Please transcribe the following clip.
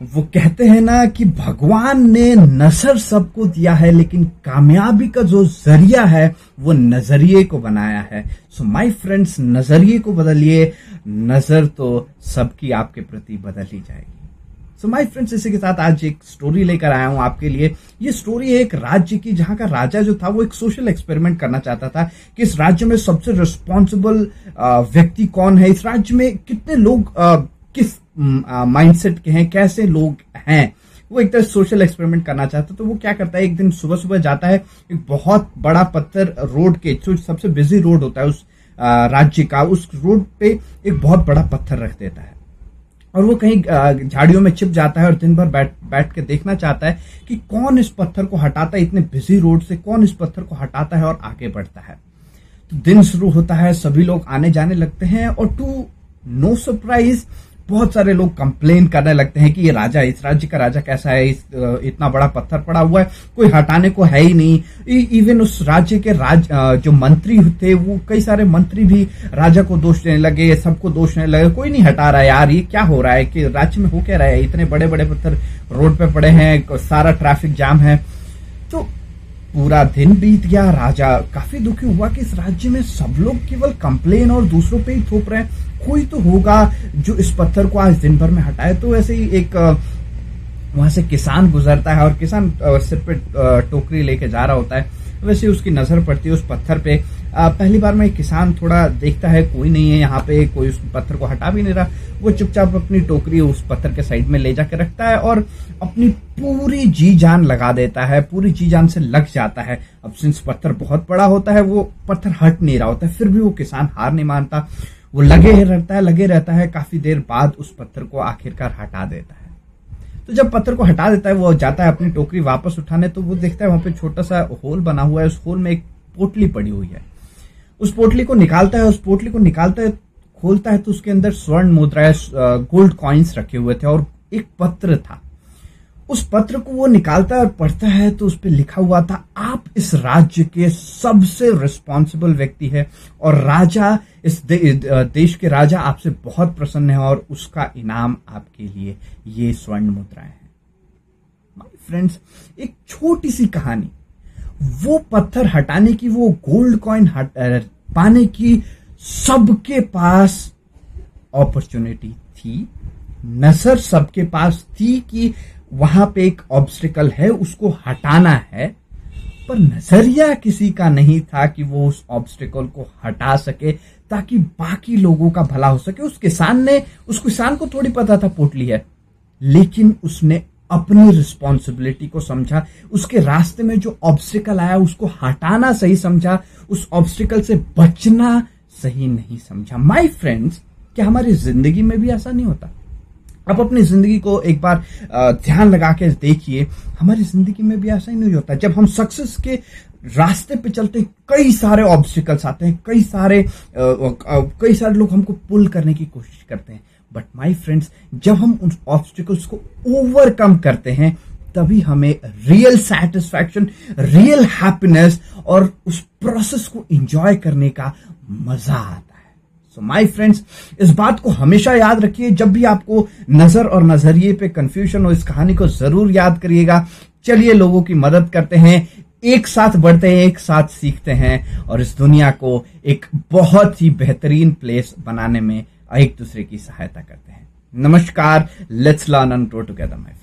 वो कहते हैं ना कि भगवान ने नज़र सबको दिया है, लेकिन कामयाबी का जो ज़रिया है, वो नज़रिए को बनाया है। सो माय फ्रेंड्स नज़रिए को बदलिए। नज़र तो सबकी आपके प्रति बदल ही जाएगी। सो माय फ्रेंड्स इसी के साथ आज एक स्टोरी लेकर आया हूँ आपके लिए। ये स्टोरी है एक राज्य की, जहाँ का राजा जो था, वो एक सोशल एक्सपेरिमेंट करना चाहता था कि इस राज्य में सबसे रिस्पॉन्सिबल व्यक्ति कौन है। इस राज्य में कितने लोग किस माइंडसेट के हैं, कैसे लोग हैं। वो एक तरह सोशल एक्सपेरिमेंट करना चाहता है तो वो क्या करता है, एक दिन सुबह सुबह जाता है, एक बहुत बड़ा पत्थर रोड के, जो सबसे बिज़ी रोड होता है उस राज्य का, उस रोड पे एक बहुत बड़ा पत्थर रख देता है। और वो कहीं झाड़ियों में छिप जाता है और दिन भर बैठ बैठ के देखना चाहता है कि कौन इस पत्थर को हटाता है, इतने बिज़ी रोड से कौन इस पत्थर को हटाता है और आगे बढ़ता है। तो दिन शुरू होता है, सभी लोग आने जाने लगते हैं और टू नो सरप्राइज़ बहुत सारे लोग कंप्लेन करने लगते हैं कि ये राजा, इस राज्य का राजा कैसा है, इस इतना बड़ा पत्थर पड़ा हुआ है, कोई हटाने को है ही नहीं। इवन उस राज्य के राज जो मंत्री थे, वो कई सारे मंत्री भी राजा को दोष देने लगे, सबको दोष देने लगे, कोई नहीं हटा रहा है यार, ये क्या हो रहा है कि राज्य में हो क्या रहा है? इतने बड़े बड़े पत्थर रोड पे पड़े हैं, सारा ट्रैफ़िक जाम है। पूरा दिन बीत गया। राजा काफ़ी दुखी हुआ कि इस राज्य में सब लोग केवल कंप्लेन और दूसरों पे ही थोप रहे हैं। कोई तो होगा जो इस पत्थर को आज दिन भर में हटाए। तो ऐसे ही एक वहाँ से किसान गुजरता है और किसान सिर पे टोकरी लेके जा रहा होता है। वैसे उसकी नज़र पड़ती है उस पत्थर पे। पहली बार में किसान थोड़ा देखता है, कोई नहीं है यहाँ पे, कोई उस पत्थर को हटा भी नहीं रहा। वो चुपचाप अपनी टोकरी उस पत्थर के साइड में ले जाकर रखता है और अपनी पूरी जी जान लगा देता है, पूरी जी जान से लग जाता है। अब सिंस पत्थर बहुत बड़ा होता है, वो पत्थर हट नहीं रहा होता, फिर भी वो किसान हार नहीं मानता। वो लगे रहता है, लगे रहता है, काफ़ी देर बाद उस पत्थर को आखिरकार हटा देता है। तो जब पत्थर को हटा देता है, वो जाता है अपनी टोकरी वापस उठाने तो वो देखता है वहाँ पे छोटा सा होल बना हुआ है, उस होल में एक पोटली पड़ी हुई है। उस पोटली को निकालता है, उस पोटली को निकालता है, खोलता है तो उसके अंदर स्वर्ण मुद्राएँ गोल्ड कॉइन्स रखे हुए थे और एक पत्र था। उस पत्र को वो निकालता है और पढ़ता है तो उस पर लिखा हुआ था आप इस राज्य के सबसे रिस्पॉन्सिबल व्यक्ति है और राजा इस दे, देश के राजा आपसे बहुत प्रसन्न है और उसका इनाम आपके लिए ये स्वर्ण मुद्राएँ हैं. माय फ्रेंड्स एक छोटी सी कहानी। वो पत्थर हटाने की वो गोल्ड कॉइन पाने की सबके पास अपॉर्चुनिटी थी। नज़र सबके पास थी कि वहाँ पे एक ऑब्स्टिकल है, उसको हटाना है, पर नज़रिया किसी का नहीं था कि वो उस ऑब्स्टिकल को हटा सके, ताकि बाकी लोगों का भला हो सके। उस किसान ने, उस किसान को थोड़ी पता था पोटली है, लेकिन उसने अपनी रिस्पॉन्सिबिलिटी को समझा। उसके रास्ते में जो ऑब्स्टिकल आया, उसको हटाना सही समझा, उस ऑब्स्टिकल से बचना सही नहीं समझा। माई फ्रेंड्स क्या हमारी ज़िंदगी में भी ऐसा नहीं होता? आप अपनी ज़िंदगी को एक बार ध्यान लगा के देखिए, हमारी ज़िंदगी में भी ऐसा ही नहीं होता। जब हम सक्सेस के रास्ते पे चलते कई सारे ऑब्स्टिकल्स आते हैं, कई सारे कई सारे लोग हमको पुल करने की कोशिश करते हैं। बट माय फ्रेंड्स जब हम उन ऑब्स्टिकल्स को ओवरकम करते हैं, तभी हमें रियल सेटिस्फैक्शन रियल हैप्पीनेस और उस प्रोसेस को एंजॉय करने का मज़ा आता है। सो माय फ्रेंड्स इस बात को हमेशा याद रखिए। जब भी आपको नज़र और नज़रिए पे कंफ्यूजन हो, इस कहानी को ज़रूर याद करिएगा। चलिए लोगों की मदद करते हैं। एक साथ बढ़ते हैं, एक साथ सीखते हैं और इस दुनिया को एक बहुत ही बेहतरीन प्लेस बनाने में एक दूसरे की सहायता करते हैं। नमस्कार। Let's learn and grow together my